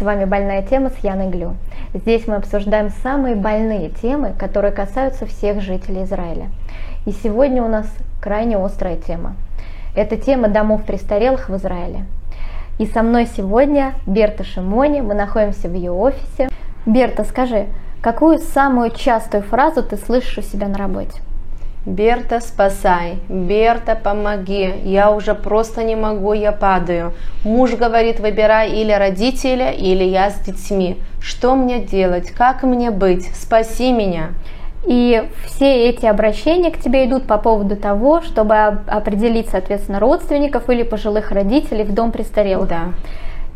С вами «Больная тема» с Яной Глю. Здесь мы обсуждаем самые больные темы, которые касаются всех жителей Израиля. И сегодня у нас крайне острая тема. Это тема домов престарелых в Израиле. И со мной сегодня Берта Шимони, мы находимся в ее офисе. Берта, скажи, какую самую частую фразу ты слышишь у себя на работе? Берта, спасай, Берта, помоги, я уже просто не могу, я падаю. Муж говорит, выбирай или родителя, или я с детьми. Что мне делать, как мне быть, спаси меня. И все эти обращения к тебе идут по поводу того, чтобы определить, соответственно, родственников или пожилых родителей в дом престарелых. Да.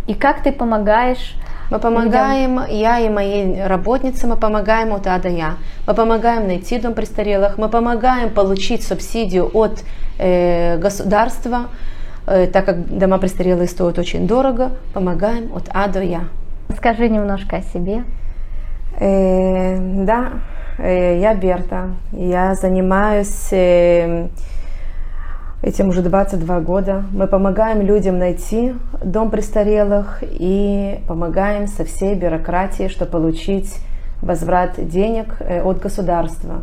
И как ты помогаешь мы помогаем, людям. я и мои работницы, мы помогаем от А до Я. Мы помогаем найти дом престарелых, мы помогаем получить субсидию от э, государства, э, так как дома престарелых стоят очень дорого, помогаем от А до Я. Скажи немножко о себе. Э, да, э, я Берта, я занимаюсь... Э, Этим уже 22 года. Мы помогаем людям найти дом престарелых и помогаем со всей бюрократией, чтобы получить возврат денег э, от государства.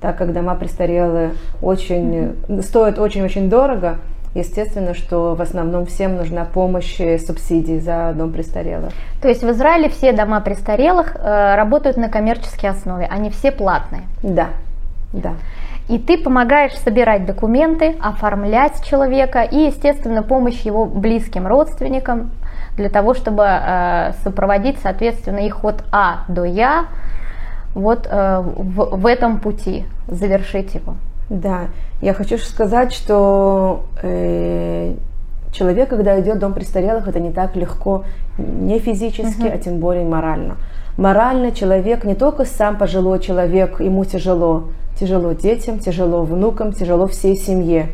Так как дома престарелые очень, mm-hmm. стоят очень-очень дорого, естественно, что в основном всем нужна помощь и субсидии за дом престарелых. То есть в Израиле все дома престарелых э, работают на коммерческой основе, они все платные? Да, да. И ты помогаешь собирать документы, оформлять человека и, естественно, помощь его близким родственникам для того, чтобы э, сопроводить, соответственно, их от А до Я вот э, в, в этом пути, завершить его. Да, я хочу сказать, что э, человек, когда идет в дом престарелых, это не так легко, не физически, uh-huh. а тем более морально. Морально человек не только сам пожилой человек, ему тяжело, Тяжело детям, тяжело внукам, тяжело всей семье.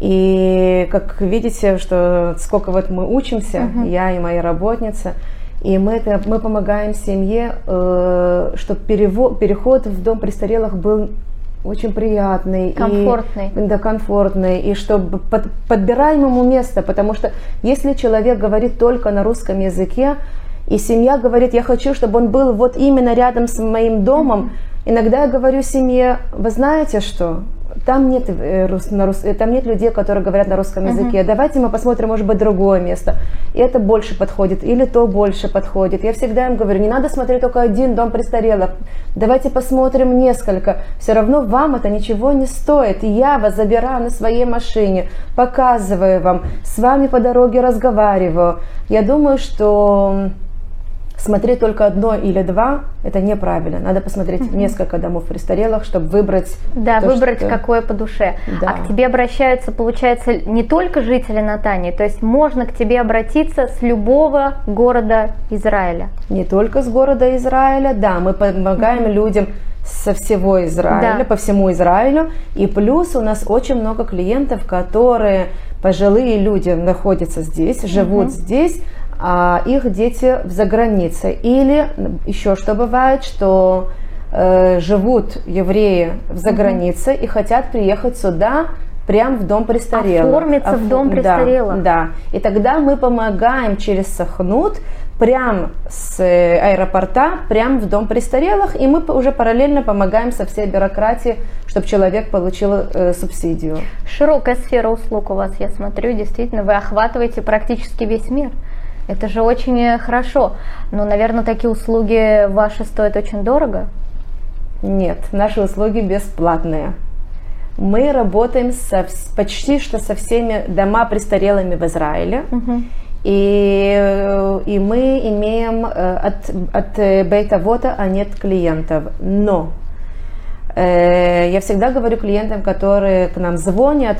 И как видите, что сколько вот мы учимся, uh-huh. я и моя работница, и мы, это, мы помогаем семье, э, чтобы перевод, переход в дом престарелых был очень приятный. Комфортный. И, да, комфортный. И чтобы под, подбираем ему место, потому что если человек говорит только на русском языке, и семья говорит, я хочу, чтобы он был вот именно рядом с моим домом, mm-hmm Иногда я говорю семье, вы знаете что, там нет, э, на рус, э, там нет людей, которые говорят на русском языке. Uh-huh. Давайте мы посмотрим, может быть, другое место. И это больше подходит, или то больше подходит. Я всегда им говорю, не надо смотреть только один дом престарелых. Давайте посмотрим несколько. Все равно вам это ничего не стоит. И я вас забираю на своей машине, показываю вам, с вами по дороге разговариваю. Я думаю, что смотреть только одно или два – это неправильно. Надо посмотреть угу. несколько домов престарелых, чтобы выбрать. Да, то, выбрать что... какое по душе. Да. А к тебе обращаются, получается, не только жители Натании, то есть можно к тебе обратиться с любого города Израиля. Не только с города Израиля, да, мы помогаем угу. людям со всего Израиля, да. по всему Израилю. И плюс у нас очень много клиентов, которые пожилые люди находятся здесь, живут угу. здесь, а их дети в загранице. Или еще что бывает, что э, живут евреи в загранице mm и хотят приехать сюда прямо в дом престарелых. Оформиться Оф... в дом престарелых. Да, да. И тогда мы помогаем через Сахнут прям с э, аэропорта, прям в дом престарелых, и мы уже параллельно помогаем со всей бюрократией, чтобы человек получил э, субсидию. Широкая сфера услуг у вас, я смотрю, действительно, вы охватываете практически весь мир. Это же очень хорошо. Но, наверное, такие услуги ваши стоят очень дорого? Нет, наши услуги бесплатные. Мы работаем со, почти что со всеми дома престарелыми в Израиле. Угу. И, и мы имеем э, от, от бейта-вота, а нет клиентов. Но э, я всегда говорю клиентам, которые к нам звонят,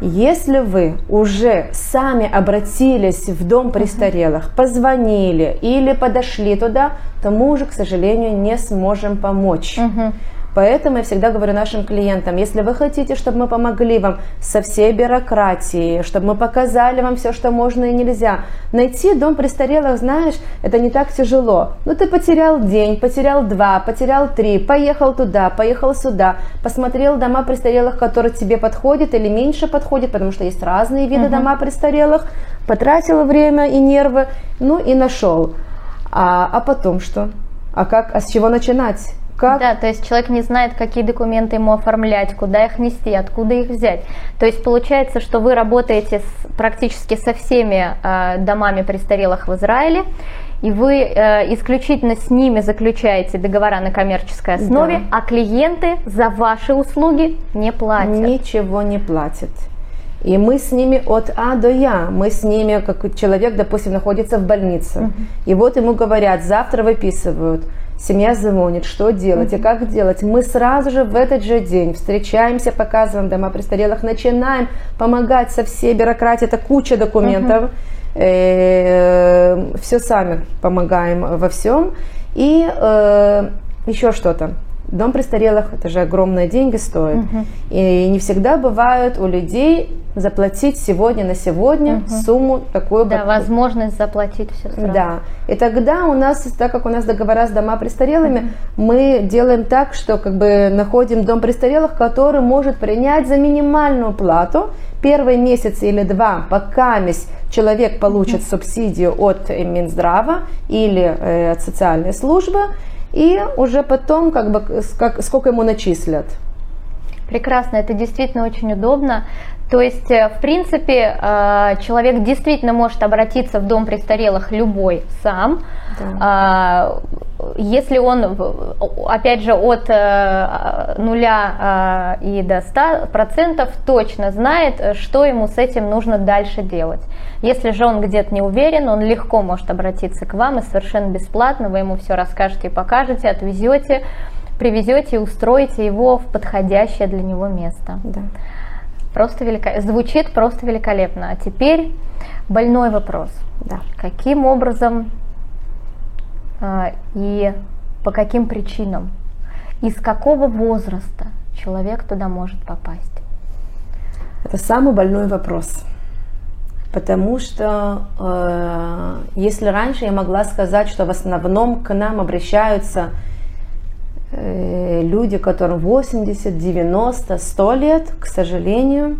если вы уже сами обратились в дом престарелых, позвонили или подошли туда, то мы уже, к сожалению, не сможем помочь. Uh-huh. Поэтому я всегда говорю нашим клиентам, если вы хотите, чтобы мы помогли вам со всей бюрократией, чтобы мы показали вам все, что можно и нельзя, найти дом престарелых, знаешь, это не так тяжело. Ну, ты потерял день, потерял два, потерял три, поехал туда, поехал сюда, посмотрел дома престарелых, которые тебе подходят или меньше подходят, потому что есть разные виды uh-huh. дома престарелых, потратил время и нервы, ну и нашел. А, а потом что? А как, а с чего начинать? Как? Да, то есть человек не знает, какие документы ему оформлять, куда их нести, откуда их взять. То есть получается, что вы работаете с, практически со всеми э, домами престарелых в Израиле, и вы э, исключительно с ними заключаете договора на коммерческой основе, да. а клиенты за ваши услуги не платят. Ничего не платят. И мы с ними от А до Я. Мы с ними, как человек, допустим, находится в больнице. Uh-huh. И вот ему говорят, завтра выписывают. Семья звонит, что делать и как делать. Мы сразу же в этот же день встречаемся, показываем дома престарелых, начинаем помогать со всей бюрократией. Это куча документов. Э, все сами помогаем во всем. И э, еще что-то. Дом престарелых это же огромные деньги стоит. Угу. И не всегда бывает у людей заплатить сегодня на сегодня угу. сумму такую. Да, возможность заплатить все сразу. Да. И тогда у нас, так как у нас договора с дома престарелыми, угу. мы делаем так, что как бы находим дом престарелых, который может принять за минимальную плату первый месяц или два, пока человек получит субсидию от Минздрава или э, от социальной службы, и уже потом как бы как, сколько ему начислят. Прекрасно, это действительно очень удобно. То есть, э, в принципе, э, человек действительно может обратиться в дом престарелых любой сам, да. А, если он, опять же, от э, нуля и до 100 процентов точно знает, что ему с этим нужно дальше делать. Если же он где-то не уверен, он легко может обратиться к вам и совершенно бесплатно вы ему все расскажете и покажете, отвезете, привезете и устроите его в подходящее для него место. Да. Просто велико... Звучит просто великолепно. А теперь больной вопрос. Да. Каким образом э, и по каким причинам, из какого возраста человек туда может попасть? Это самый больной вопрос. Потому что э, если раньше я могла сказать, что в основном к нам обращаются люди, которым 80, 90, 100 лет, к сожалению,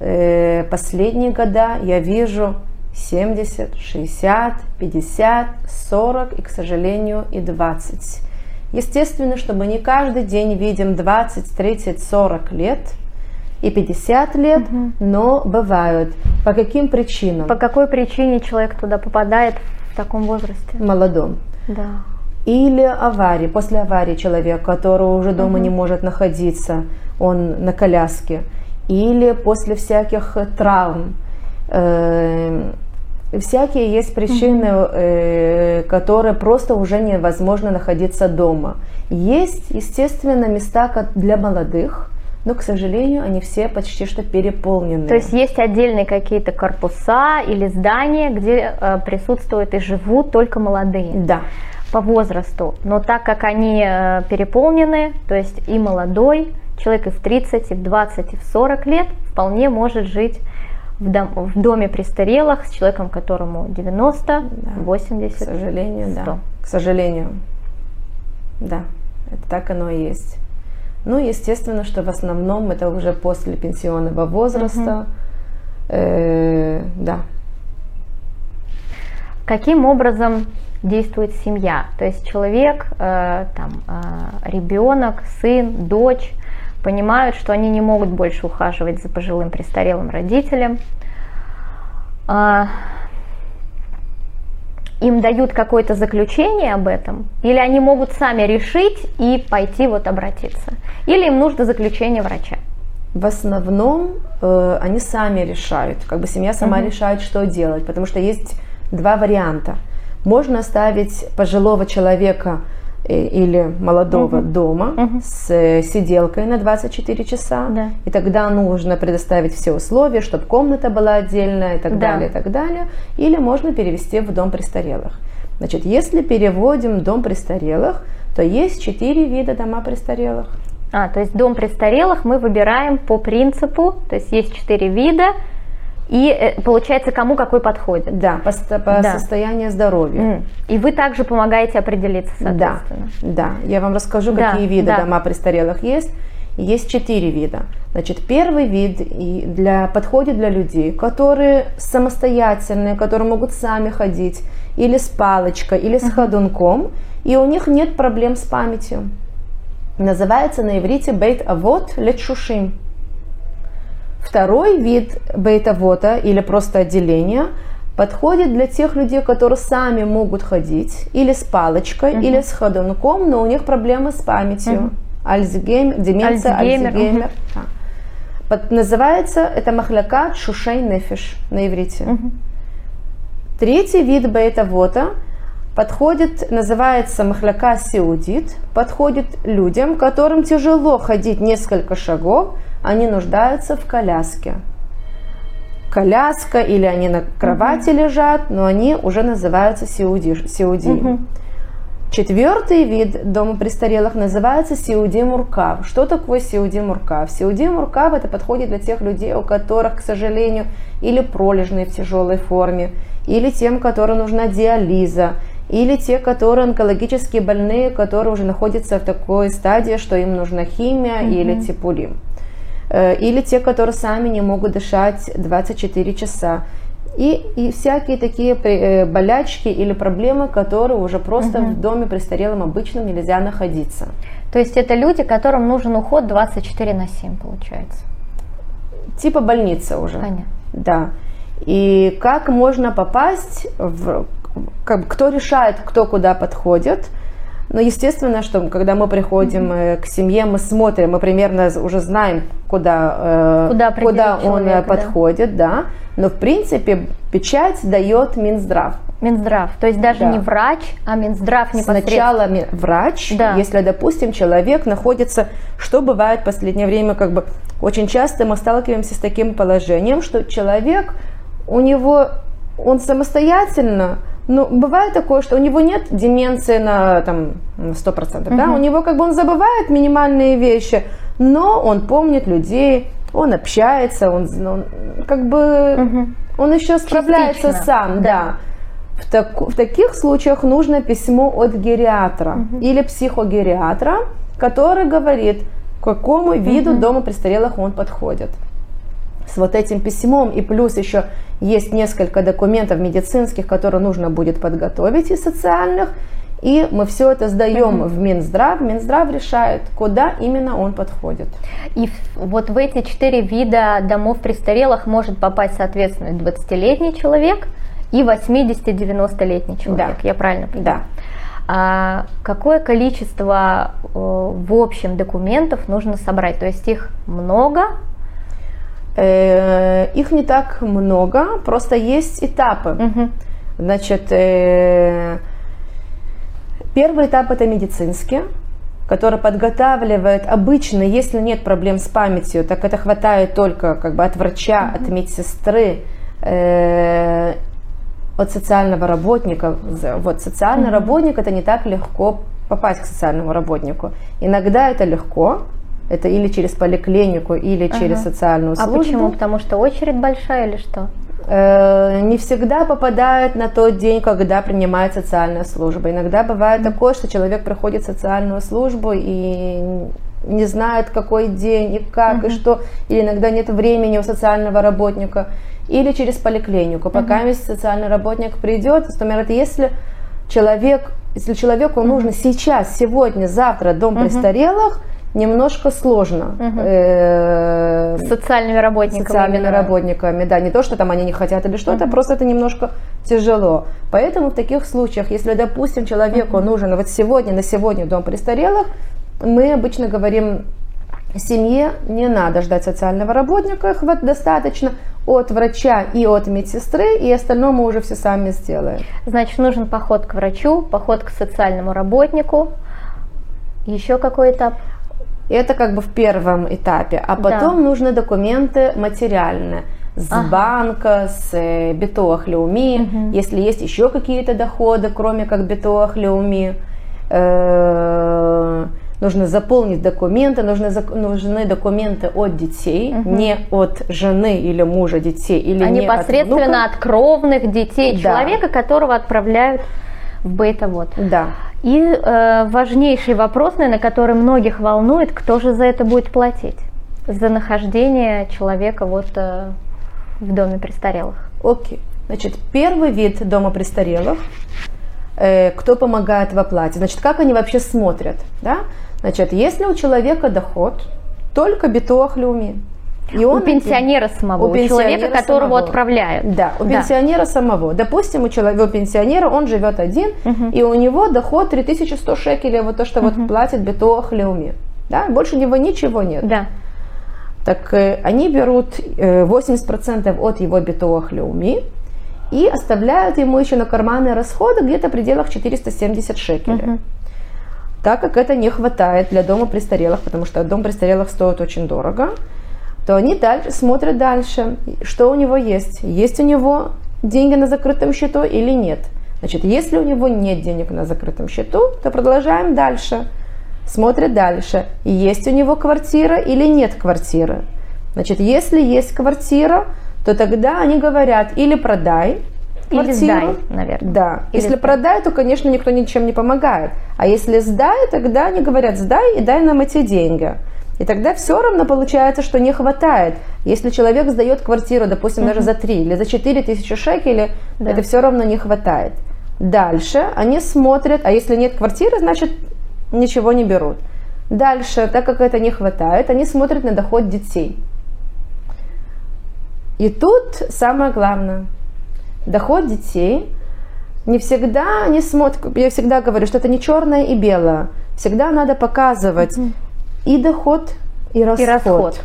э, последние года я вижу 70, 60, 50, 40 и, к сожалению, и 20. Естественно, что мы не каждый день видим 20, 30, 40 лет и 50 лет, угу. но бывают. По каким причинам? По какой причине человек туда попадает в таком возрасте? Молодом. Да или аварии, после аварии человек, который уже дома угу. не может находиться, он на коляске, или после всяких травм. Э, всякие есть причины, э, которые просто уже невозможно находиться дома. Есть, естественно, места для молодых, но, к сожалению, они все почти что переполнены. То есть есть отдельные какие-то корпуса или здания, где э, присутствуют и живут только молодые? Да по возрасту, но так как они э, переполнены, то есть и молодой, человек и в 30, и в 20, и в 40 лет вполне может жить в, дом, в доме престарелых с человеком, которому 90, да. 80, К сожалению, 100. да. К сожалению, да, это так оно и есть. Ну, естественно, что в основном это уже после пенсионного возраста. Угу. Э, да. Каким образом действует семья. То есть человек, э, там, э, ребенок, сын, дочь понимают, что они не могут больше ухаживать за пожилым престарелым родителем. Э, им дают какое-то заключение об этом, или они могут сами решить и пойти вот обратиться, или им нужно заключение врача. В основном э, они сами решают, как бы семья сама угу. решает, что делать, потому что есть два варианта – можно оставить пожилого человека э, или молодого угу. дома угу. с э, сиделкой на 24 часа. Да. И тогда нужно предоставить все условия, чтобы комната была отдельная и так да. далее, и так далее. Или можно перевести в дом престарелых. Значит, если переводим дом престарелых, то есть четыре вида дома престарелых. А, то есть дом престарелых мы выбираем по принципу, то есть есть четыре вида, и э, получается, кому какой подходит. Да, по, по да. состоянию здоровья. И вы также помогаете определиться, соответственно. Да, да. Я вам расскажу, да, какие виды да. дома престарелых есть. Есть четыре вида. Значит, первый вид для, подходит для людей, которые самостоятельные, которые могут сами ходить, или с палочкой, или с ходунком, и у них нет проблем с памятью. Называется на иврите бейт авот лечушим. Второй вид бейт авота, или просто отделения, подходит для тех людей, которые сами могут ходить, или с палочкой, uh-huh. или с ходунком, но у них проблемы с памятью. Uh-huh. Альцгеймер, деменция, Альцгеймер. Альцгеймер. Uh-huh. Под, называется это махляка шушей нефиш на иврите. Uh-huh. Третий вид бейта-вота подходит, называется махляка сиудит, подходит людям, которым тяжело ходить несколько шагов, они нуждаются в коляске. Коляска или они на кровати uh-huh. лежат, но они уже называются сиуди, сиуди. Uh-huh. Четвертый вид дома престарелых называется Сиуди Муркав. Что такое Сиуди Муркав? Сиуди Муркав это подходит для тех людей, у которых, к сожалению, или пролежные в тяжелой форме, или тем, которым нужна диализа, или те, которые онкологически больные, которые уже находятся в такой стадии, что им нужна химия mm-hmm. или типулим. Э, или те, которые сами не могут дышать 24 часа и, и всякие такие э, болячки или проблемы, которые уже просто угу. в доме престарелым обычным нельзя находиться. То есть это люди, которым нужен уход 24 на 7, получается? Типа больница уже. Понятно. Да. И как можно попасть в... Как, кто решает, кто куда подходит – но естественно, что когда мы приходим mm-hmm. к семье, мы смотрим, мы примерно уже знаем, куда, э, куда, куда он человека, э, подходит, да. да. Но в принципе печать дает Минздрав. Минздрав, то есть даже да. не врач, а Минздрав непосредственно. Сначала врач, да. если, допустим, человек находится, что бывает в последнее время, как бы очень часто мы сталкиваемся с таким положением, что человек, у него, он самостоятельно ну, бывает такое, что у него нет деменции на там, 100%, угу. да, у него как бы он забывает минимальные вещи, но он помнит людей, он общается, он, он как бы, угу. он еще справляется Частично. сам, да. да. В, так, в таких случаях нужно письмо от гериатра угу. или психогериатра, который говорит, к какому виду угу. дома престарелых он подходит с вот этим письмом, и плюс еще есть несколько документов медицинских, которые нужно будет подготовить и социальных, и мы все это сдаем mm-hmm. в Минздрав. Минздрав решает, куда именно он подходит. И вот в эти четыре вида домов престарелых может попасть, соответственно, 20-летний человек и 80-90-летний человек. Да. Я правильно понимаю? Да. А какое количество э, в общем документов нужно собрать? То есть их много, Э, их не так много, просто есть этапы. Угу. Значит, э, первый этап это медицинский, который подготавливает обычно, если нет проблем с памятью, так это хватает только как бы от врача, угу. от медсестры, э, от социального работника. Вот социальный угу. работник это не так легко попасть к социальному работнику. Иногда это легко, это или через поликлинику, или ага. через социальную службу. А почему? Потому что очередь большая или что? Э, не всегда попадает на тот день, когда принимает социальная служба. Иногда бывает такое, что человек приходит в социальную службу и не знает, какой день и как, mm-hmm. и что, или иногда нет времени у социального работника, или через поликлинику. Пока mm-hmm. социальный работник придет, например, это если человек, если человеку mm-hmm. нужно сейчас, сегодня, завтра дом mm-hmm. престарелых, немножко сложно. Угу. Э, социальными работниками. Социальными именно. работниками, да, не то, что там они не хотят или что-то, угу. просто это немножко тяжело. Поэтому в таких случаях, если, допустим, человеку угу. нужен вот сегодня, на сегодня дом престарелых, мы обычно говорим семье не надо ждать социального работника, их вот достаточно от врача и от медсестры, и остальное мы уже все сами сделаем. Значит, нужен поход к врачу, поход к социальному работнику, еще какой этап? Это как бы в первом этапе. А потом да. нужны документы материальные с ага. банка, с э, битоах Леуми, угу. если есть еще какие-то доходы, кроме как битоах Леуми. Э, нужно заполнить документы, нужны, нужны документы от детей, угу. не от жены или мужа детей, или а не непосредственно от, от кровных детей да. человека, которого отправляют в бета-вот. Да. И э, важнейший вопрос, наверное, который многих волнует, кто же за это будет платить? За нахождение человека вот э, в доме престарелых. Окей. Значит, первый вид дома престарелых, э, кто помогает в оплате. Значит, как они вообще смотрят? Да? Значит, если у человека доход только битуах люми, и он, у пенсионера самого, у, у человека, которого самого. отправляют. Да, у да. пенсионера самого. Допустим, у человека, у пенсионера он живет один, угу. и у него доход 3100 шекелей, вот то, что угу. вот платит битуах люми. Да, больше у него ничего нет. Да. Так э, они берут э, 80% от его битуах люми, и оставляют ему еще на карманные расходы где-то в пределах 470 шекелей. Uh-huh. Так как это не хватает для дома престарелых, потому что дом престарелых стоит очень дорого, то они дальше смотрят дальше, что у него есть. Есть у него деньги на закрытом счету или нет. Значит, если у него нет денег на закрытом счету, то продолжаем дальше. Смотрят дальше, есть у него квартира или нет квартиры. Значит, если есть квартира, то тогда они говорят или продай квартиру. Или сдай, наверное. Да. Или если сдай. продай, то, конечно, никто ничем не помогает. А если сдай, тогда они говорят, сдай и дай нам эти деньги. И тогда все равно получается, что не хватает. Если человек сдает квартиру, допустим, даже за 3 или за 4 тысячи шекелей, да. это все равно не хватает. Дальше они смотрят, а если нет квартиры, значит ничего не берут. Дальше, так как это не хватает, они смотрят на доход детей. И тут самое главное, доход детей не всегда не смотрят, я всегда говорю, что это не черное и белое. Всегда надо показывать mm-hmm. И доход, и расход. И расход.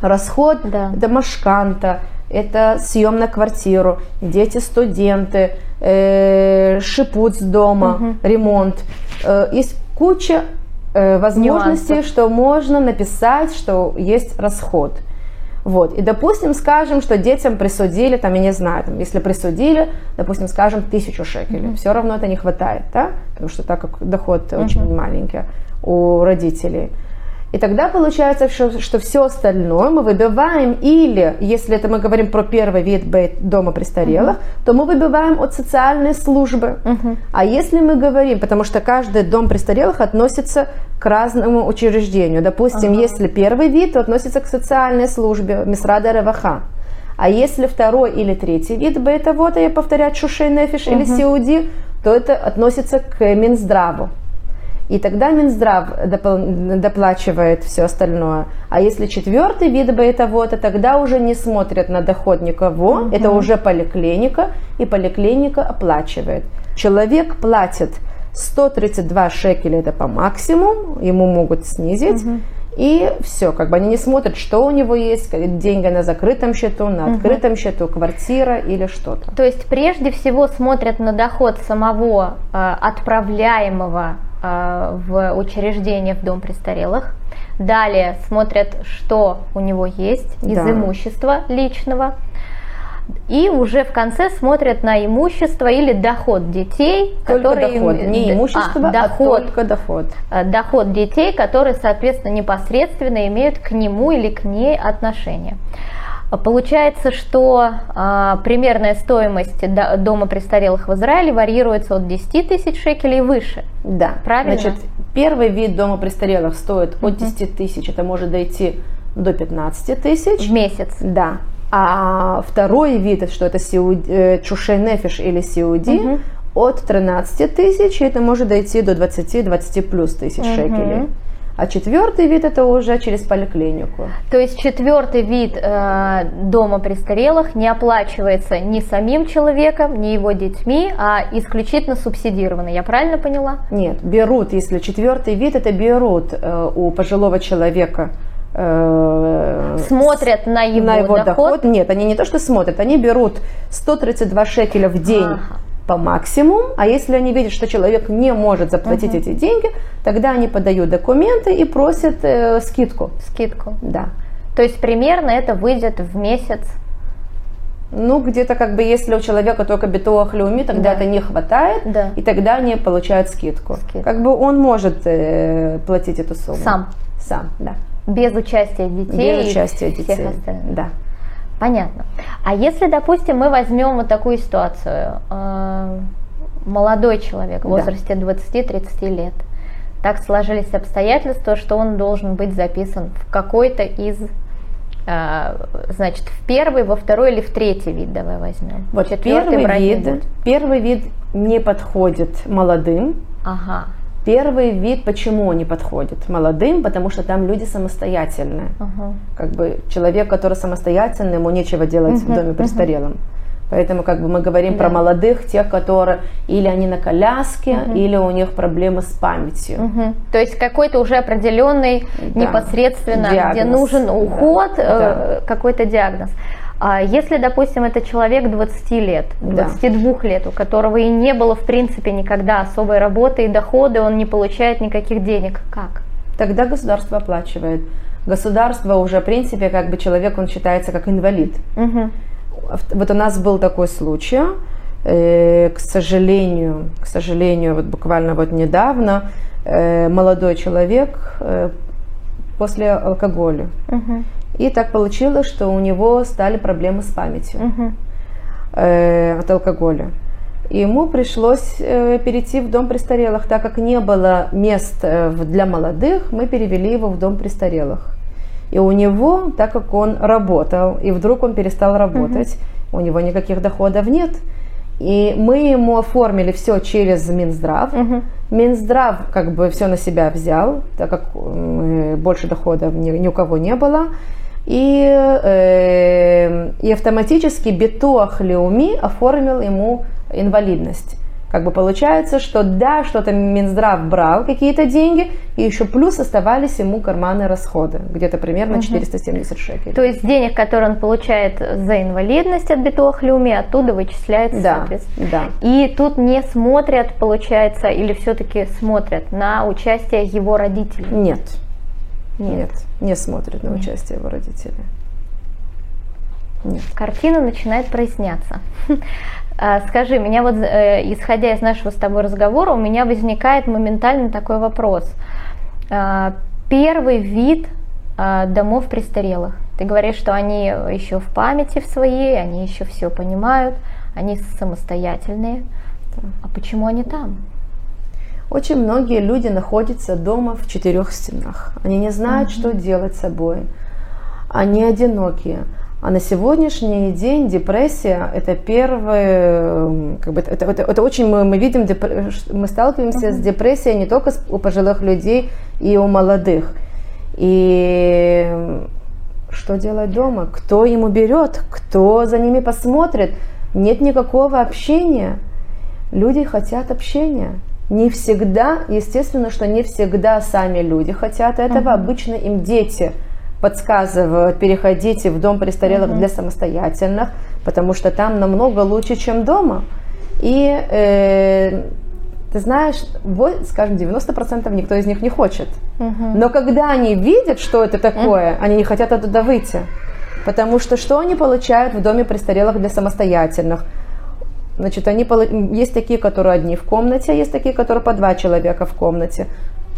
Расход да. это машканта, это съем на квартиру, дети студенты, э, шипут с дома, угу. ремонт. Э, есть куча э, возможностей, Нюансов. что можно написать, что есть расход. Вот. И, допустим, скажем, что детям присудили, там, я не знаю, там, если присудили, допустим, скажем, тысячу шекелей, mm-hmm. все равно это не хватает, да? Потому что так как доход mm-hmm. очень маленький у родителей. И тогда получается, что, что все остальное мы выбиваем или, если это мы говорим про первый вид дома престарелых, uh-huh. то мы выбиваем от социальной службы. Uh-huh. А если мы говорим, потому что каждый дом престарелых относится к разному учреждению. Допустим, uh-huh. если первый вид, то относится к социальной службе, Мисрада Реваха. А если второй или третий вид бейта вот, я повторяю, шушей нефиш uh-huh. или сиуди, то это относится к Минздраву. И тогда Минздрав доплачивает все остальное. А если четвертый вид бытового, тогда уже не смотрят на доход никого, угу. это уже поликлиника, и поликлиника оплачивает. Человек платит 132 шекеля, это по максимуму, ему могут снизить. Угу. И все, как бы они не смотрят, что у него есть, деньги на закрытом счету, на открытом угу. счету, квартира или что-то. То есть прежде всего смотрят на доход самого э, отправляемого в учреждение в дом престарелых. Далее смотрят, что у него есть из да. имущества личного. И уже в конце смотрят на имущество или доход детей, только которые доход, не имущество, а, доход, а только доход. Доход детей, которые, соответственно, непосредственно имеют к нему или к ней отношение. Получается, что а, примерная стоимость дома престарелых в Израиле варьируется от 10 тысяч шекелей выше. Да, правильно. Значит, первый вид дома престарелых стоит от 10 тысяч, это может дойти до 15 тысяч. В месяц. Да. А второй вид, что это э, чушей нефиш или сиуди, угу. от 13 тысяч, это может дойти до 20-20 плюс тысяч угу. шекелей. А четвертый вид это уже через поликлинику. То есть четвертый вид э, дома престарелых не оплачивается ни самим человеком, ни его детьми, а исключительно субсидированный. Я правильно поняла? Нет, берут, если четвертый вид это берут э, у пожилого человека э, смотрят на его, на его доход. доход. Нет, они не то что смотрят, они берут 132 шекеля в день. Ага по максимуму, а если они видят, что человек не может заплатить uh-huh. эти деньги, тогда они подают документы и просят э, скидку. Скидку. Да. То есть примерно это выйдет в месяц ну, где-то как бы, если у человека только битуах люми, тогда да. это не хватает, да. и тогда они получают скидку. скидку. Как бы он может э, платить эту сумму. Сам. Сам, да. Без участия детей. Без участия детей. Остальных. Да. Понятно. А если, допустим, мы возьмем вот такую ситуацию, э, молодой человек в возрасте да. 20-30 лет. Так сложились обстоятельства, что он должен быть записан в какой-то из а, значит, в первый, во второй или в третий вид давай возьмем. Вот первый вид, первый вид не подходит молодым. Ага. Первый вид, почему не подходит молодым, потому что там люди самостоятельные. Ага. Как бы человек, который самостоятельный, ему нечего делать угу, в доме престарелым. Угу. Поэтому как бы мы говорим да. про молодых, тех, которые или они на коляске, угу. или у них проблемы с памятью. Угу. То есть какой-то уже определенный да. непосредственно, диагноз. где нужен уход, да. Э, какой-то диагноз. А если, допустим, это человек 20 лет, 22 да. лет, у которого и не было, в принципе, никогда особой работы и доходы, он не получает никаких денег, как? Тогда государство оплачивает. Государство уже, в принципе, как бы человек, он считается как инвалид. Угу вот у нас был такой случай, э, к сожалению, к сожалению, вот буквально вот недавно э, молодой человек э, после алкоголя. Угу. И так получилось, что у него стали проблемы с памятью угу. от алкоголя. И ему пришлось перейти в дом престарелых, так как не было мест для молодых, мы перевели его в дом престарелых. И у него, так как он работал, и вдруг он перестал работать, угу. у него никаких доходов нет. И мы ему оформили все через Минздрав. Угу. Минздрав как бы все на себя взял, так как больше доходов ни, ни у кого не было. И, э, и автоматически Битуах Леуми оформил ему инвалидность. Как бы получается, что да, что-то Минздрав брал какие-то деньги, и еще плюс оставались ему карманные расходы, где-то примерно 470 шекелей. То есть денег, которые он получает за инвалидность от Бетуахлюми, оттуда вычисляется, да, соответственно. Да. И тут не смотрят, получается, или все-таки смотрят на участие его родителей? Нет. Нет, не смотрят на участие его родителей. Нет. Картина начинает проясняться. А, скажи, меня вот, э, исходя из нашего с тобой разговора, у меня возникает моментально такой вопрос. А, первый вид а, домов престарелых. Ты говоришь, что они еще в памяти в своей, они еще все понимают, они самостоятельные. А почему они там? Очень многие люди находятся дома в четырех стенах. Они не знают, mm-hmm. что делать с собой. Они одинокие. А на сегодняшний день депрессия это первый, как бы это, это, это очень мы, мы видим, мы сталкиваемся uh-huh. с депрессией не только у пожилых людей и у молодых. И что делать дома? Кто им уберет? Кто за ними посмотрит? Нет никакого общения. Люди хотят общения. Не всегда, естественно, что не всегда сами люди хотят этого. Uh-huh. Обычно им дети подсказывают, переходите в дом престарелых mm-hmm. для самостоятельных, потому что там намного лучше, чем дома. И э, ты знаешь, скажем, 90% никто из них не хочет. Mm-hmm. Но когда они видят, что это такое, mm-hmm. они не хотят оттуда выйти. Потому что что они получают в доме престарелых для самостоятельных? Значит, они есть такие, которые одни в комнате, есть такие, которые по два человека в комнате.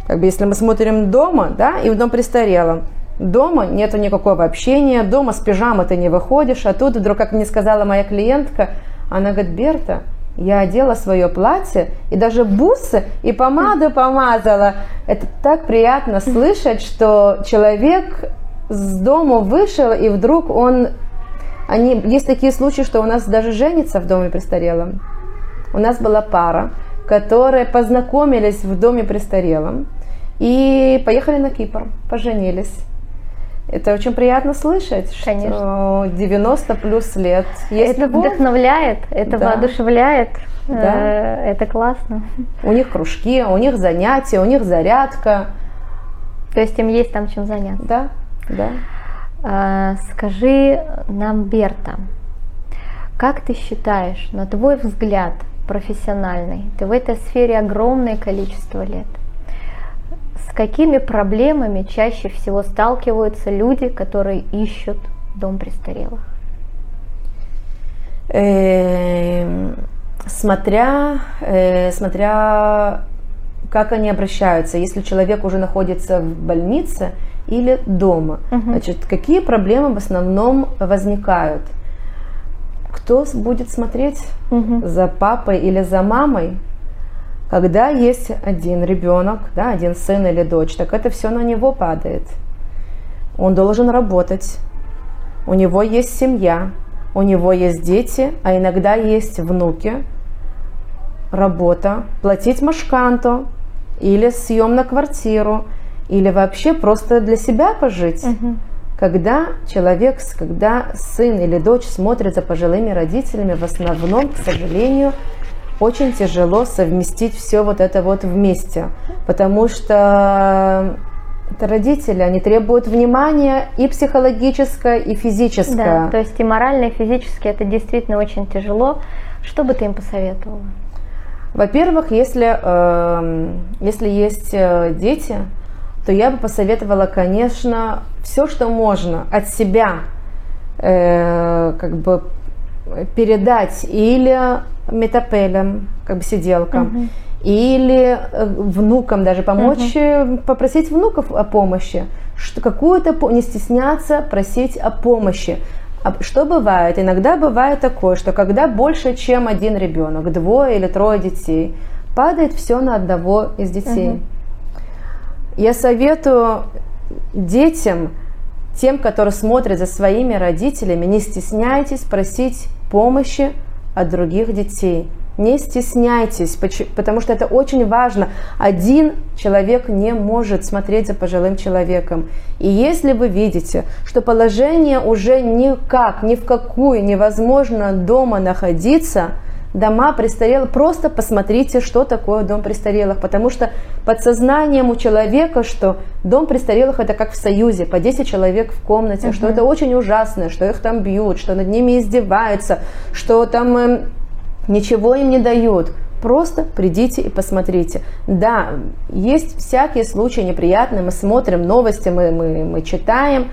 Как бы если мы смотрим дома, да, и в дом престарелом, Дома нету никакого общения, дома с пижамы ты не выходишь, а тут вдруг, как мне сказала моя клиентка, она говорит, Берта, я одела свое платье и даже бусы и помаду помазала. Это так приятно слышать, что человек с дома вышел и вдруг он... Они, есть такие случаи, что у нас даже женится в доме престарелом. У нас была пара, которые познакомились в доме престарелом и поехали на Кипр, поженились. Это очень приятно слышать, Конечно. что 90 плюс лет есть Это любовь. вдохновляет, это да. воодушевляет, да. Э, это классно. У них кружки, у них занятия, у них зарядка. То есть им есть там чем заняться. Да, да. А, скажи нам, Берта, как ты считаешь, на твой взгляд профессиональный, ты в этой сфере огромное количество лет, с какими проблемами чаще всего сталкиваются люди, которые ищут дом престарелых? Эм, смотря, э, смотря как они обращаются, если человек уже находится в больнице или дома. Угу. Значит, какие проблемы в основном возникают? кто будет смотреть угу. за папой или за мамой, когда есть один ребенок, да, один сын или дочь, так это все на него падает. Он должен работать, у него есть семья, у него есть дети, а иногда есть внуки, работа, платить машканту или съем на квартиру, или вообще просто для себя пожить. Угу. Когда человек, когда сын или дочь смотрит за пожилыми родителями, в основном, к сожалению, очень тяжело совместить все вот это вот вместе, потому что это родители, они требуют внимания и психологическое, и физическое. Да, то есть и морально, и физически это действительно очень тяжело. Что бы ты им посоветовала? Во-первых, если, э, если есть э, дети, то я бы посоветовала, конечно, все, что можно от себя э, как бы передать или метапелям, как бы сиделкам, угу или э, внукам даже помочь, угу. попросить внуков о помощи, что какую-то не стесняться просить о помощи. А что бывает? Иногда бывает такое, что когда больше, чем один ребенок, двое или трое детей, падает все на одного из детей. Угу. Я советую детям, тем, которые смотрят за своими родителями, не стесняйтесь просить помощи от других детей. Не стесняйтесь, потому что это очень важно. Один человек не может смотреть за пожилым человеком. И если вы видите, что положение уже никак, ни в какую невозможно дома находиться, дома престарелых, просто посмотрите, что такое дом престарелых, потому что подсознанием у человека, что дом престарелых это как в Союзе, по 10 человек в комнате, uh-huh. что это очень ужасно, что их там бьют, что над ними издеваются, что там эм, ничего им не дают. Просто придите и посмотрите. Да, есть всякие случаи неприятные, мы смотрим новости, мы, мы, мы читаем,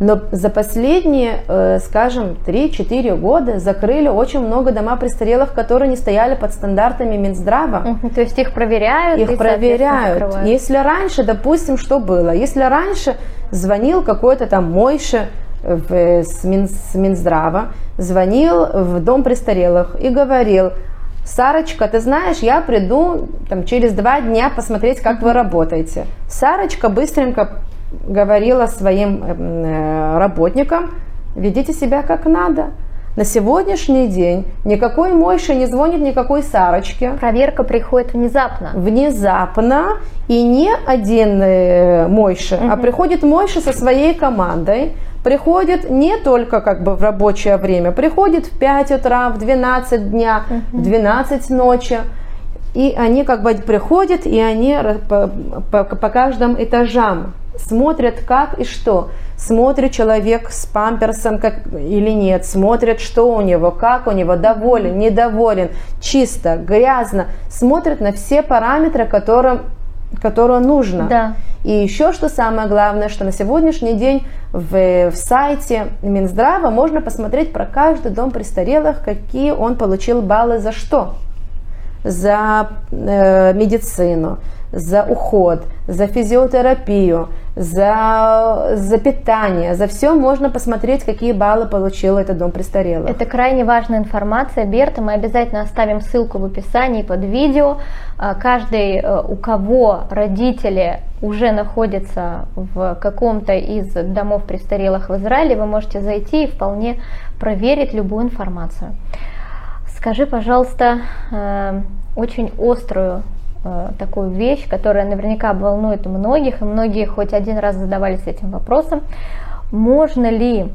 но за последние, э, скажем, 3-4 года закрыли очень много дома престарелых, которые не стояли под стандартами Минздрава. то есть их проверяют? Их проверяют. Если раньше, допустим, что было? Если раньше звонил какой-то там Мойше, в, с, Мин, с Минздрава, звонил в дом престарелых и говорил, Сарочка, ты знаешь, я приду там, через два дня посмотреть, как вы работаете. Сарочка быстренько говорила своим э, работникам, ведите себя как надо. На сегодняшний день никакой Мойши не звонит никакой Сарочке. Проверка приходит внезапно. Внезапно. И не один э, Мойши, угу. а приходит Мойши со своей командой приходит не только как бы в рабочее время, приходит в 5 утра, в 12 дня, в 12 ночи. И они как бы приходят, и они по, по, по каждым этажам смотрят как и что. Смотрит человек с памперсом как, или нет, смотрят, что у него, как у него, доволен, недоволен, чисто, грязно. Смотрят на все параметры, которые которую нужно. Да. И еще что самое главное, что на сегодняшний день в, в сайте Минздрава можно посмотреть про каждый дом престарелых, какие он получил баллы за что. За э, медицину, за уход, за физиотерапию, за, за питание, за все можно посмотреть, какие баллы получил этот дом престарелых. Это крайне важная информация, Берта. Мы обязательно оставим ссылку в описании под видео. А, каждый, э, у кого родители уже находятся в каком-то из домов престарелых в Израиле, вы можете зайти и вполне проверить любую информацию. Скажи, пожалуйста, э, очень острую такую вещь, которая наверняка волнует многих, и многие хоть один раз задавались этим вопросом. Можно ли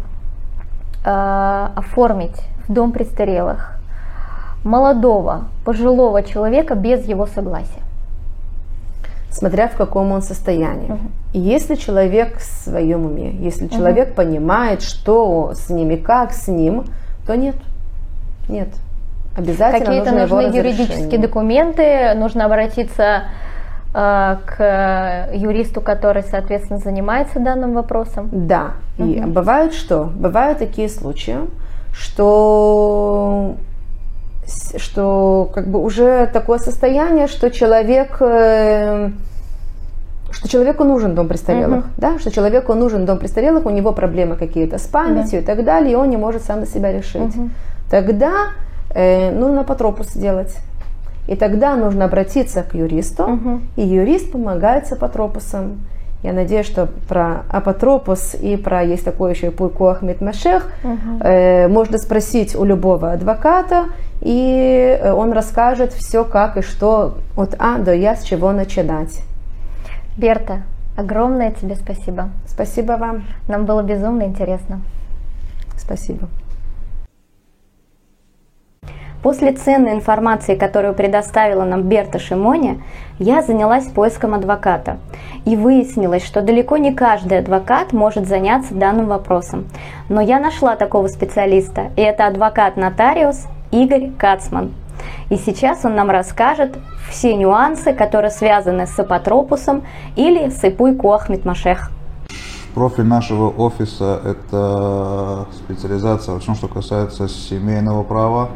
э, оформить в дом престарелых молодого, пожилого человека без его согласия? Смотря в каком он состоянии. Угу. Если человек в своем уме, если человек угу. понимает, что с ним и как с ним, то нет. Нет. Обязательно Какие-то нужны юридические документы, нужно обратиться э, к юристу, который, соответственно, занимается данным вопросом. Да. Угу. И бывают что? Бывают такие случаи, что что как бы уже такое состояние, что человек э, что человеку нужен дом престарелых, uh-huh. да, что человеку нужен дом престарелых, у него проблемы какие-то с памятью uh-huh. и так далее, и он не может сам на себя решить. Uh-huh. Тогда э, нужно патропус сделать. И тогда нужно обратиться к юристу, uh-huh. и юрист помогает с апотропусом. Я надеюсь, что про апотропус и про есть такое еще пуйку Ахмед Машех uh-huh. э, можно спросить у любого адвоката, и э, он расскажет все, как и что от А до Я, с чего начинать. Берта, огромное тебе спасибо. Спасибо вам. Нам было безумно интересно. Спасибо. После ценной информации, которую предоставила нам Берта Шимони, я занялась поиском адвоката. И выяснилось, что далеко не каждый адвокат может заняться данным вопросом. Но я нашла такого специалиста, и это адвокат-нотариус Игорь Кацман. И сейчас он нам расскажет все нюансы, которые связаны с апотропусом или с Ипуй Куахмит Машех. Профиль нашего офиса – это специализация во всем, что касается семейного права,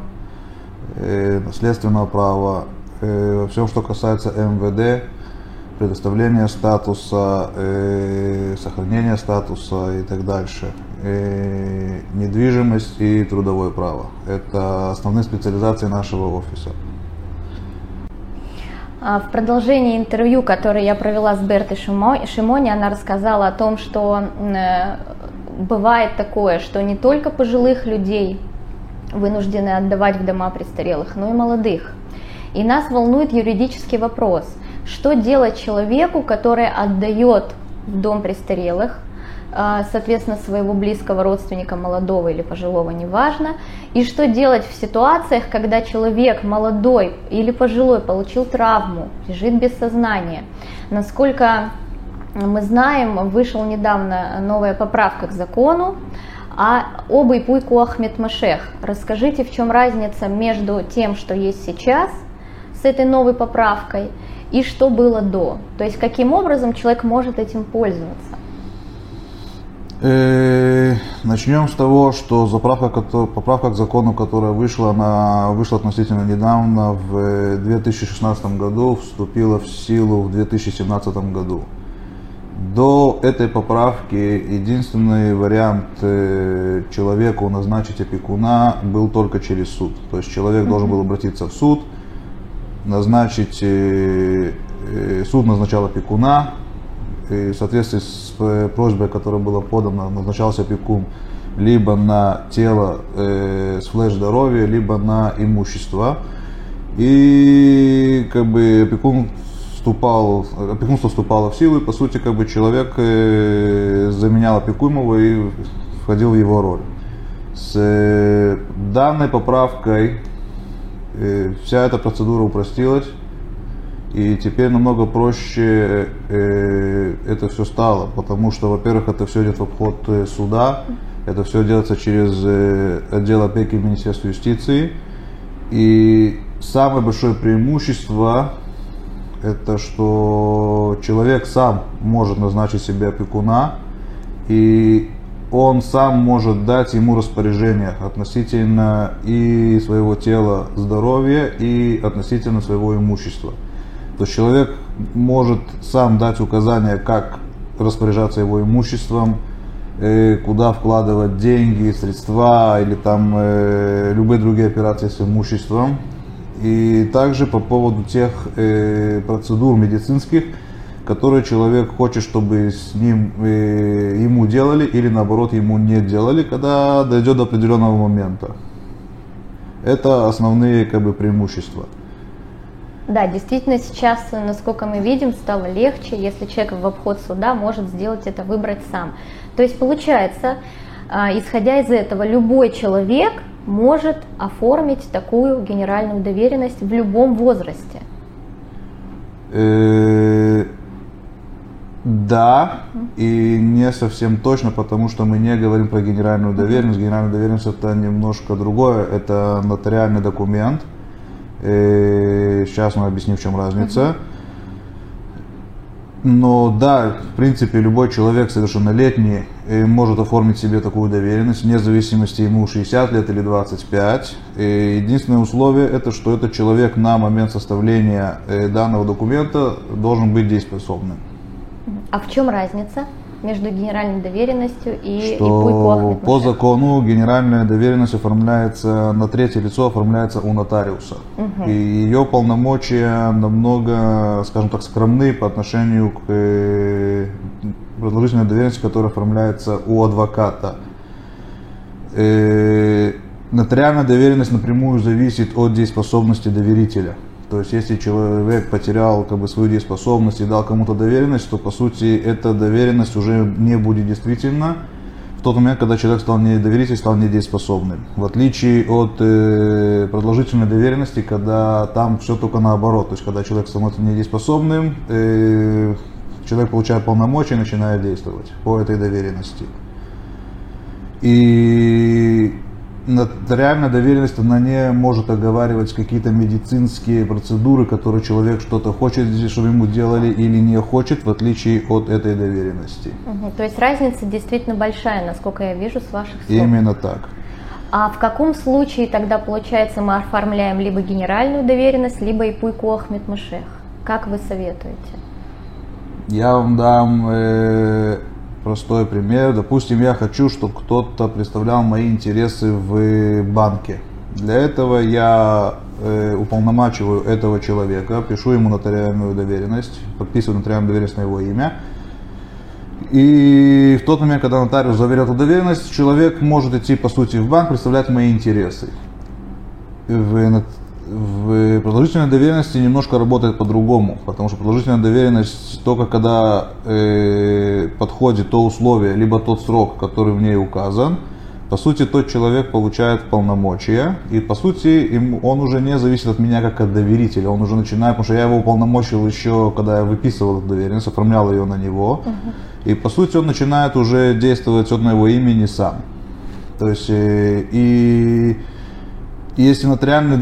э, наследственного права, э, во всем, что касается МВД, предоставления статуса, э, сохранения статуса и так дальше. Э, недвижимость и трудовое право. Это основные специализации нашего офиса. А, в продолжении интервью, которое я провела с Бертой Шимони, она рассказала о том, что э, бывает такое, что не только пожилых людей вынуждены отдавать в дома престарелых, но и молодых. И нас волнует юридический вопрос, что делать человеку, который отдает в дом престарелых, а, соответственно, своего близкого родственника, молодого или пожилого, неважно, и что делать в ситуациях, когда человек молодой или пожилой получил травму, лежит без сознания. Насколько мы знаем, вышел недавно новая поправка к закону, а об Ипуйку Ахмед Машех. Расскажите, в чем разница между тем, что есть сейчас с этой новой поправкой, и что было до. То есть каким образом человек может этим пользоваться. Э, начнем с того, что заправка, поправка к закону, которая вышла, она вышла относительно недавно, в 2016 году, вступила в силу в 2017 году. До этой поправки единственный вариант э, человеку назначить опекуна был только через суд. То есть человек должен был обратиться в суд, назначить, э, суд назначал опекуна, и в соответствии с э, просьбой, которая была подана, назначался опекун либо на тело э, с флеш здоровья, либо на имущество. И как бы опекун вступал, опекунство вступало в силу, и по сути как бы человек э, заменял опекуемого и входил в его роль. С э, данной поправкой э, вся эта процедура упростилась. И теперь намного проще это все стало, потому что, во-первых, это все идет в обход суда, это все делается через отдел опеки Министерства юстиции. И самое большое преимущество это что человек сам может назначить себе опекуна, и он сам может дать ему распоряжение относительно и своего тела здоровья, и относительно своего имущества. То есть человек может сам дать указания, как распоряжаться его имуществом, э, куда вкладывать деньги, средства или там э, любые другие операции с имуществом. И также по поводу тех э, процедур медицинских, которые человек хочет, чтобы с ним ему делали или наоборот ему не делали, когда дойдет до определенного момента. Это основные как бы преимущества. Да, действительно сейчас, насколько мы видим, стало легче, если человек в обход суда может сделать это, выбрать сам. То есть получается, а, исходя из этого, любой человек может оформить такую генеральную доверенность в любом возрасте. Э, да, и не совсем точно, потому что мы не говорим про генеральную доверенность. Генеральная доверенность это немножко другое, это нотариальный документ, Э, сейчас мы объясним, в чем разница. Но да, в принципе, любой человек совершеннолетний э, может оформить себе такую доверенность, вне зависимости, ему 60 лет или 25. И единственное условие, это что этот человек на момент составления э, данного документа должен быть дееспособным. А в чем разница между генеральной доверенностью и что по закону генеральная доверенность оформляется на третье лицо, оформляется у нотариуса. Угу. И ее полномочия намного, скажем так, скромны по отношению к э, продолжительной доверенности, которая оформляется у адвоката. Э, нотариальная доверенность напрямую зависит от дееспособности доверителя. То есть, если человек потерял как бы, свою дееспособность и дал кому-то доверенность, то, по сути, эта доверенность уже не будет действительна в тот момент, когда человек стал недоверителем, стал недееспособным. В отличие от э, продолжительной доверенности, когда там все только наоборот. То есть, когда человек становится недееспособным, э, человек получает полномочия и начинает действовать по этой доверенности. И нотариальная доверенность, она не может оговаривать какие-то медицинские процедуры, которые человек что-то хочет, чтобы ему делали или не хочет, в отличие от этой доверенности. Угу. То есть разница действительно большая, насколько я вижу с ваших слов. Именно так. А в каком случае тогда, получается, мы оформляем либо генеральную доверенность, либо и пуйку Ахмед Машех? Как вы советуете? Я вам дам э, Простой пример. Допустим, я хочу, чтобы кто-то представлял мои интересы в банке. Для этого я э, уполномачиваю этого человека, пишу ему нотариальную доверенность, подписываю нотариальную доверенность на его имя. И в тот момент, когда нотариус заверил эту доверенность, человек может идти, по сути, в банк, представлять мои интересы. В в продолжительной доверенности немножко работает по-другому, потому что продолжительная доверенность только когда э, подходит то условие, либо тот срок, который в ней указан, по сути, тот человек получает полномочия, и по сути, им, он уже не зависит от меня как от доверителя, он уже начинает, потому что я его уполномочил еще, когда я выписывал эту доверенность, оформлял ее на него, uh-huh. и по сути он начинает уже действовать от моего имени сам. То есть, э, и, и если нотариальный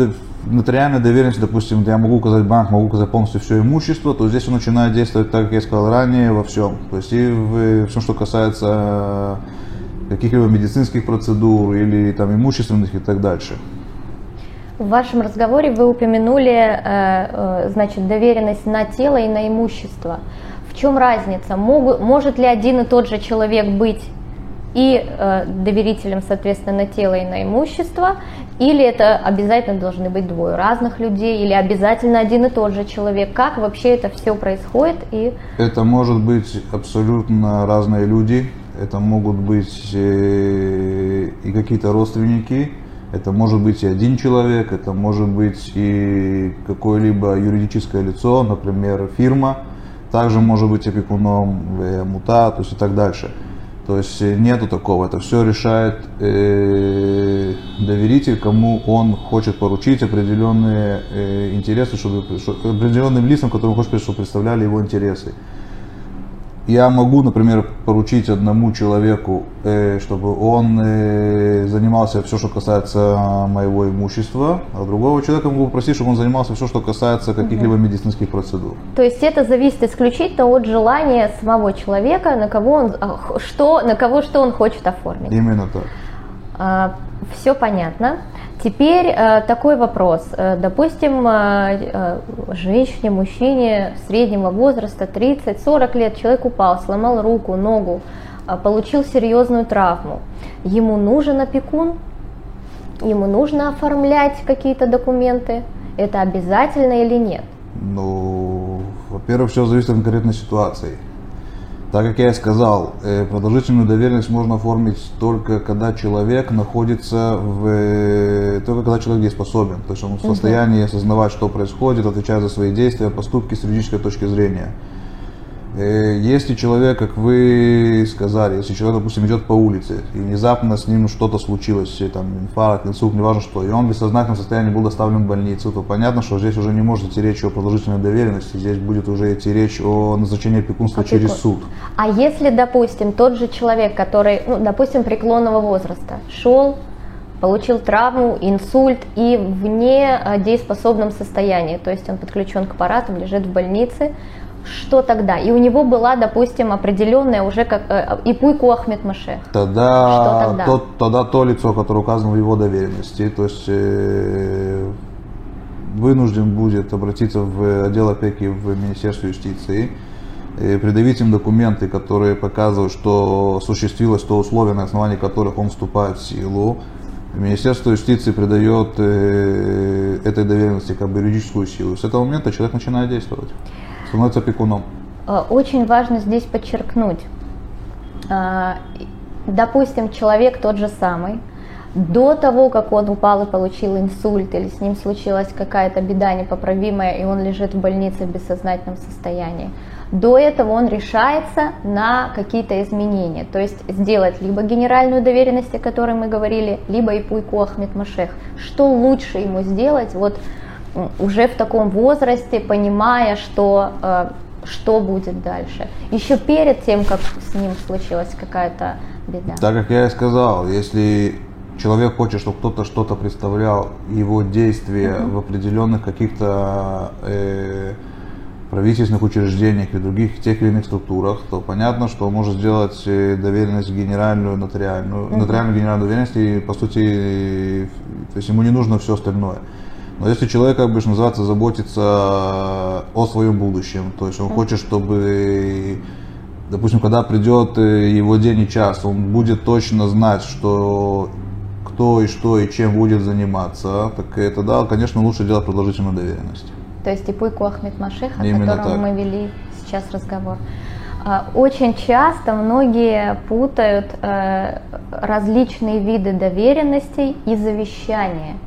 нотариальная доверенность, допустим, я могу указать банк, могу указать полностью все имущество, то здесь он начинает действовать так, как я сказал ранее, во всем. То есть и в всем, что касается каких-либо медицинских процедур или там имущественных и так дальше. В вашем разговоре вы упомянули, э, э, значит, доверенность на тело и на имущество. В чем разница? может ли один и тот же человек быть и э, доверителем, соответственно, на тело и на имущество, или это обязательно должны быть двое разных людей, или обязательно один и тот же человек. Как вообще это все происходит? И... Это может быть абсолютно разные люди, это могут быть э, и какие-то родственники, это может быть и один человек, это может быть и какое-либо юридическое лицо, например, фирма, также может быть опекуном э, мута, то есть и так дальше. То есть э, нету такого, это все решает э, доверитель, кому он хочет поручить определенные э, интересы, чтобы, чтобы определенным лицам, которым хочет, чтобы представляли его интересы я могу, например, поручить одному человеку, э, чтобы он э, занимался все, что касается моего имущества, а другого человека могу попросить, чтобы он занимался все, что касается каких-либо медицинских процедур. То есть это зависит исключительно от желания самого человека, на кого он а, что, на кого что он хочет оформить. Именно так. Все понятно. Теперь э, такой вопрос. Э, допустим, э, женщине, мужчине среднего возраста, 30-40 лет, человек упал, сломал руку, ногу, получил серьезную травму. Ему нужен опекун, ему нужно оформлять какие-то документы. Это обязательно или нет? Ну, во-первых, все зависит от конкретной ситуации. Так как я и сказал, э, продолжительную доверенность можно оформить только когда человек находится в... Э, только когда человек дееспособен. То есть он в состоянии осознавать, что происходит, отвечать за свои действия, поступки с юридической точки зрения. Э, если человек, как вы сказали, если человек, допустим, идет по улице, и внезапно с ним что-то случилось, там, инфаркт, инсульт, неважно что, и он в бессознательном состоянии был доставлен в больницу, то понятно, что здесь уже не может идти речь о продолжительной доверенности, здесь будет уже идти речь о назначении опекунства Опекун. через суд. А если, допустим, тот же человек, который, ну, допустим, преклонного возраста, шел, получил травму, инсульт и в недееспособном состоянии, то есть он подключен к аппаратам, лежит в больнице, что тогда? И у него была, допустим, определенная уже как э, и Пуйку Ахмед Маше. Тогда, что тогда? То, тогда то лицо, которое указано в его доверенности, то есть э, вынужден будет обратиться в отдел опеки в Министерство юстиции, и предъявить им документы, которые показывают, что осуществилось то условие, на основании которых он вступает в силу, Министерство юстиции придает э, этой доверенности как бы юридическую силу. С этого момента человек начинает действовать, становится опекуном. Э, очень важно здесь подчеркнуть, э, допустим, человек тот же самый, до того, как он упал и получил инсульт, или с ним случилась какая-то беда непоправимая, и он лежит в больнице в бессознательном состоянии, до этого он решается на какие-то изменения, то есть сделать либо генеральную доверенность, о которой мы говорили, либо и Пуйку Ахмед Машех. Что лучше ему сделать вот уже в таком возрасте, понимая, что э, что будет дальше, еще перед тем, как с ним случилась какая-то беда. Так как я и сказал, если человек хочет, чтобы кто-то что-то представлял, его действия uh-huh. в определенных каких-то э, правительственных учреждениях и других тех или иных структурах, то понятно, что он может сделать э, доверенность генеральную, нотариальную, mm-hmm. нотариальную генеральную доверенность, и по сути, то есть ему не нужно все остальное. Но если человек, как бы, что называется, заботится о своем будущем, то есть он хочет, чтобы, допустим, когда придет э, его день и час, он будет точно знать, что кто и что и чем будет заниматься, так это, да, конечно, лучше делать продолжительную доверенность то есть Ипуйку Ахмед Машех, о Именно котором так. мы вели сейчас разговор. А, очень часто многие путают э, различные виды доверенностей и завещания.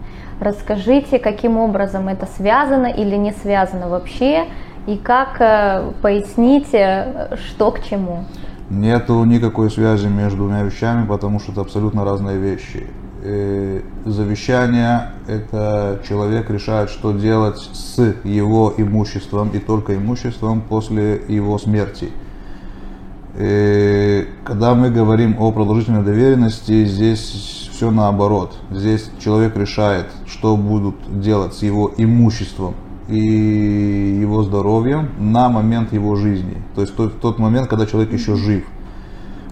Расскажите, каким образом это связано или не связано вообще, и как э, поясните, что к чему. Нету никакой связи между двумя вещами, потому что это абсолютно разные вещи э, завещание – это человек решает, что делать с его имуществом и только имуществом после его смерти. И когда мы говорим о продолжительной доверенности, здесь все наоборот. Здесь человек решает, что будут делать с его имуществом и его здоровьем на момент его жизни. То есть тот, тот момент, когда человек еще жив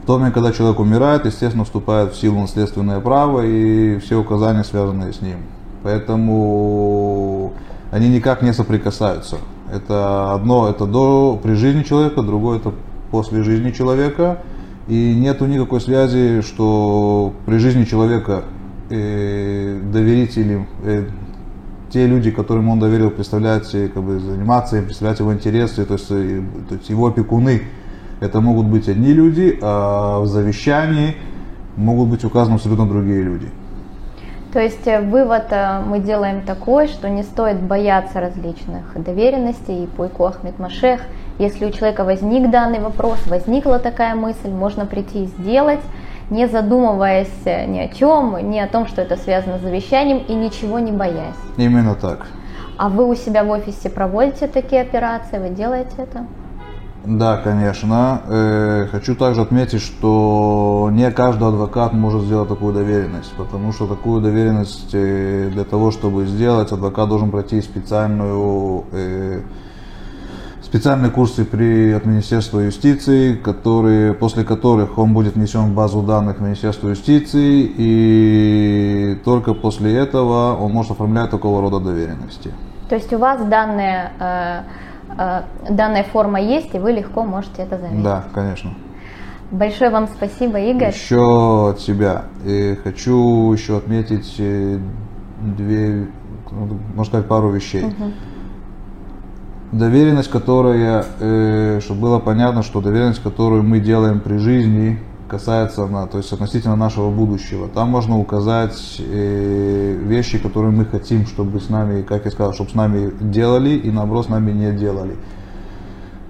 то момент, когда человек умирает, естественно, вступает в силу наследственное право и все указания, связанные с ним. Поэтому они никак не соприкасаются. Это одно, это до, при жизни человека, другое это после жизни человека. И нету никакой связи, что при жизни человека э, доверители, э, те люди, которым он доверил представлять, э, как бы, заниматься им, представлять его интересы, то есть, э, то есть его опекуны, это могут быть одни люди, а в завещании могут быть указаны абсолютно другие люди. То есть э, вывод э, мы делаем такой, что не стоит бояться различных доверенностей и Пуйку Ахмед Машех. Если у человека возник данный вопрос, возникла такая мысль, можно прийти и сделать, не задумываясь ни о чем, ни о том, что это связано с завещанием и ничего не боясь. Именно так. А вы у себя в офисе проводите такие операции, вы делаете это? Да, конечно. Э, хочу также отметить, что не каждый адвокат может сделать такую доверенность, потому что такую доверенность э, для того, чтобы сделать, адвокат должен пройти специальную э, специальные курсы при от Министерства юстиции, которые, после которых он будет внесен в базу данных Министерства юстиции, и только после этого он может оформлять такого рода доверенности. То есть у вас данные Э, данная форма есть, и вы легко можете это заметить. Да, конечно. Большое вам спасибо, Игорь. Еще от себя. И хочу еще отметить э, две, можно сказать, пару вещей. Угу. Доверенность, которая, э, чтобы было понятно, что доверенность, которую мы делаем при жизни, касается на, то есть относительно нашего будущего. Там можно указать э, вещи, которые мы хотим, чтобы с нами, как я сказал, чтобы с нами делали и наоборот с нами не делали.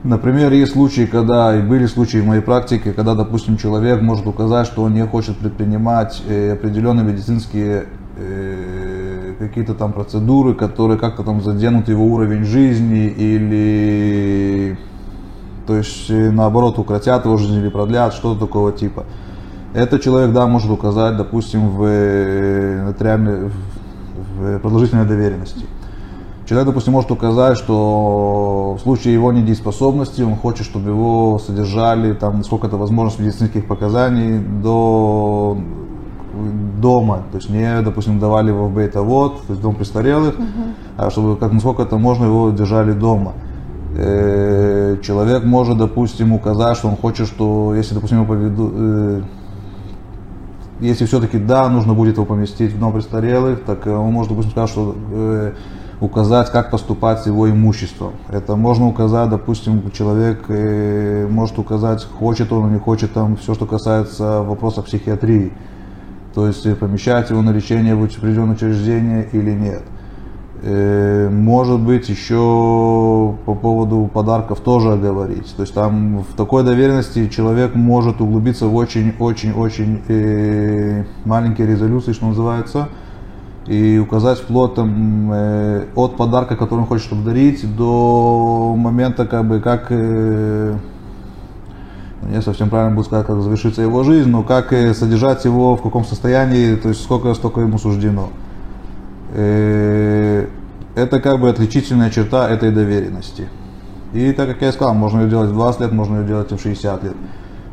Например, есть случаи, когда, и были случаи в моей практике, когда, допустим, человек может указать, что он не хочет предпринимать э, определенные медицинские э, какие-то там процедуры, которые как-то там заденут его уровень жизни или то есть э, наоборот укротят его жизнь или продлят, что-то такого типа. Этот человек, да, может указать, допустим, в, э, нотариальной, в продолжительной доверенности. Человек, допустим, может указать, что в случае его недееспособности он хочет, чтобы его содержали, там, насколько это возможно, с медицинских показаний до дома, то есть не, допустим, давали его в бейт-вот, то есть дом престарелых, а чтобы, как насколько это можно, его держали дома. Э, человек может, допустим, указать, что он хочет, что если, допустим, его поведу, э, если все-таки да, нужно будет его поместить в дом престарелых, так он может, допустим, сказать, что э, указать, как поступать с его имуществом. Это можно указать, допустим, человек э, может указать, хочет он или не хочет там все, что касается вопроса психиатрии. То есть э, помещать его на лечение в определенное учреждение или нет. Э, может быть, еще по поводу подарков тоже оговорить. То есть там в такой доверенности человек может углубиться в очень-очень-очень э, маленькие резолюции, что называется, и указать вплоть там, от подарка, который он хочет подарить, до момента, как бы, как не совсем правильно будет сказать, как завершится его жизнь, но как э, содержать его, в каком состоянии, то есть сколько, столько ему суждено. Э, это как бы отличительная черта этой доверенности. И так как я сказал, можно ее делать в 20 лет, можно ее делать и в 60 лет.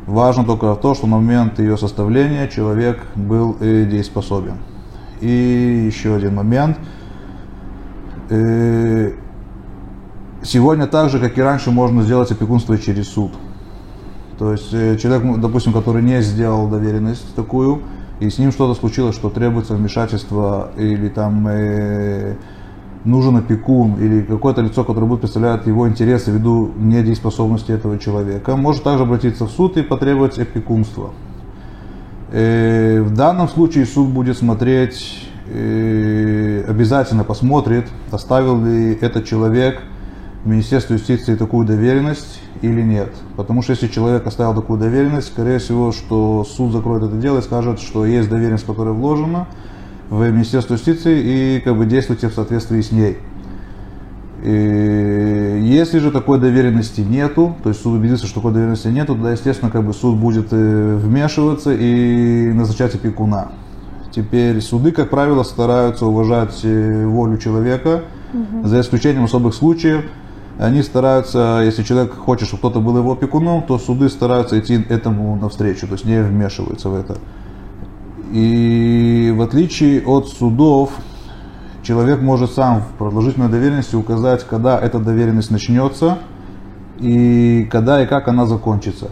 Важно только то, что на момент ее составления человек был дееспособен. И еще один момент. Э, сегодня так же, как и раньше, можно сделать опекунство через суд. То есть э, человек, допустим, который не сделал доверенность такую, и с ним что-то случилось, что требуется вмешательство или там э, нужен опекун или какое-то лицо, которое будет представлять его интересы ввиду недееспособности этого человека, может также обратиться в суд и потребовать опекунства. Э, в данном случае суд будет смотреть, э, обязательно посмотрит, оставил ли этот человек в Министерстве юстиции такую доверенность или нет. Потому что если человек оставил такую доверенность, скорее всего, что суд закроет это дело и скажет, что есть доверенность, которая вложена в Министерство юстиции и как бы действуйте в соответствии с ней. И если же такой доверенности нету, то есть суд убедится, что такой доверенности нету, тогда, естественно, как бы суд будет э, вмешиваться и назначать опекуна. Теперь суды, как правило, стараются уважать э, волю человека, угу. за исключением особых случаев. Они стараются, если человек хочет, чтобы кто-то был его опекуном, то суды стараются идти этому навстречу, то есть не вмешиваются в это. И в отличие от судов, человек может сам в продолжительной доверенности указать, когда эта доверенность начнется и когда и как она закончится.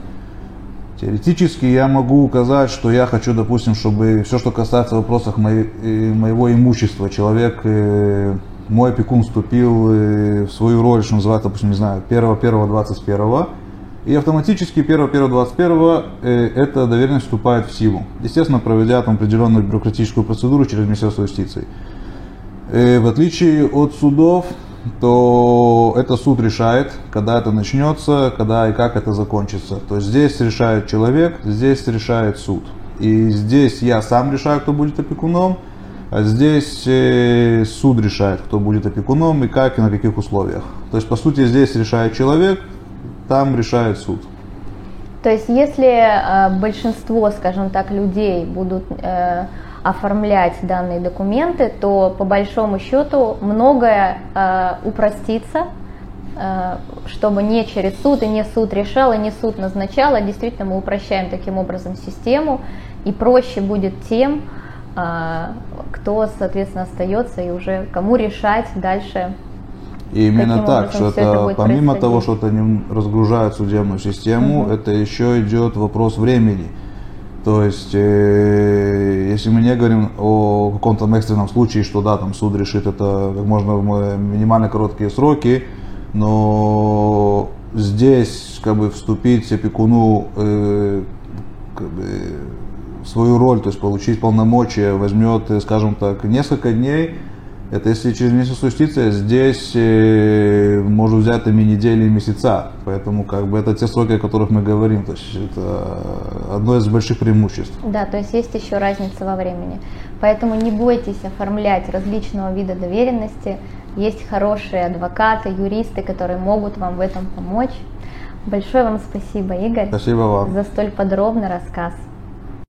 Теоретически я могу указать, что я хочу, допустим, чтобы все, что касается вопросов э, моего имущества, человек, э, мой опекун вступил э, в свою роль, что называется, допустим, не знаю, 1.1.21, и автоматически 1.1.21 эта доверенность вступает в силу. Естественно, проведя там определенную бюрократическую процедуру через Министерство юстиции. И в отличие от судов, то это суд решает, когда это начнется, когда и как это закончится. То есть здесь решает человек, здесь решает суд. И здесь я сам решаю, кто будет опекуном, а здесь э, суд решает, кто будет опекуном и как и на каких условиях. То есть, по сути, здесь решает человек, там решает суд. То есть, если э, большинство, скажем так, людей будут э, оформлять данные документы, то по большому счету многое э, упростится, э, чтобы не через суд и не суд решал, и не суд назначал, а действительно мы упрощаем таким образом систему, и проще будет тем, кто, соответственно, остается и уже кому решать дальше и именно так, что это, помимо того, что это не разгружает судебную систему, угу. это еще идет вопрос времени. То есть, э, если мы не говорим о каком-то экстренном случае, что да, там суд решит это как можно в минимально короткие сроки, но здесь как бы вступить опекуну э, как бы, свою роль, то есть получить полномочия, возьмет, э, скажем так, несколько дней, это если через месяц юстиция, здесь э, может взять там и недели, и месяца. Поэтому как бы это те сроки, о которых мы говорим. То есть это одно из больших преимуществ. Да, то есть есть еще разница во времени. Поэтому не бойтесь оформлять различного вида доверенности. Есть хорошие адвокаты, юристы, которые могут вам в этом помочь. Большое вам спасибо, Игорь. Спасибо вам. За столь подробный рассказ.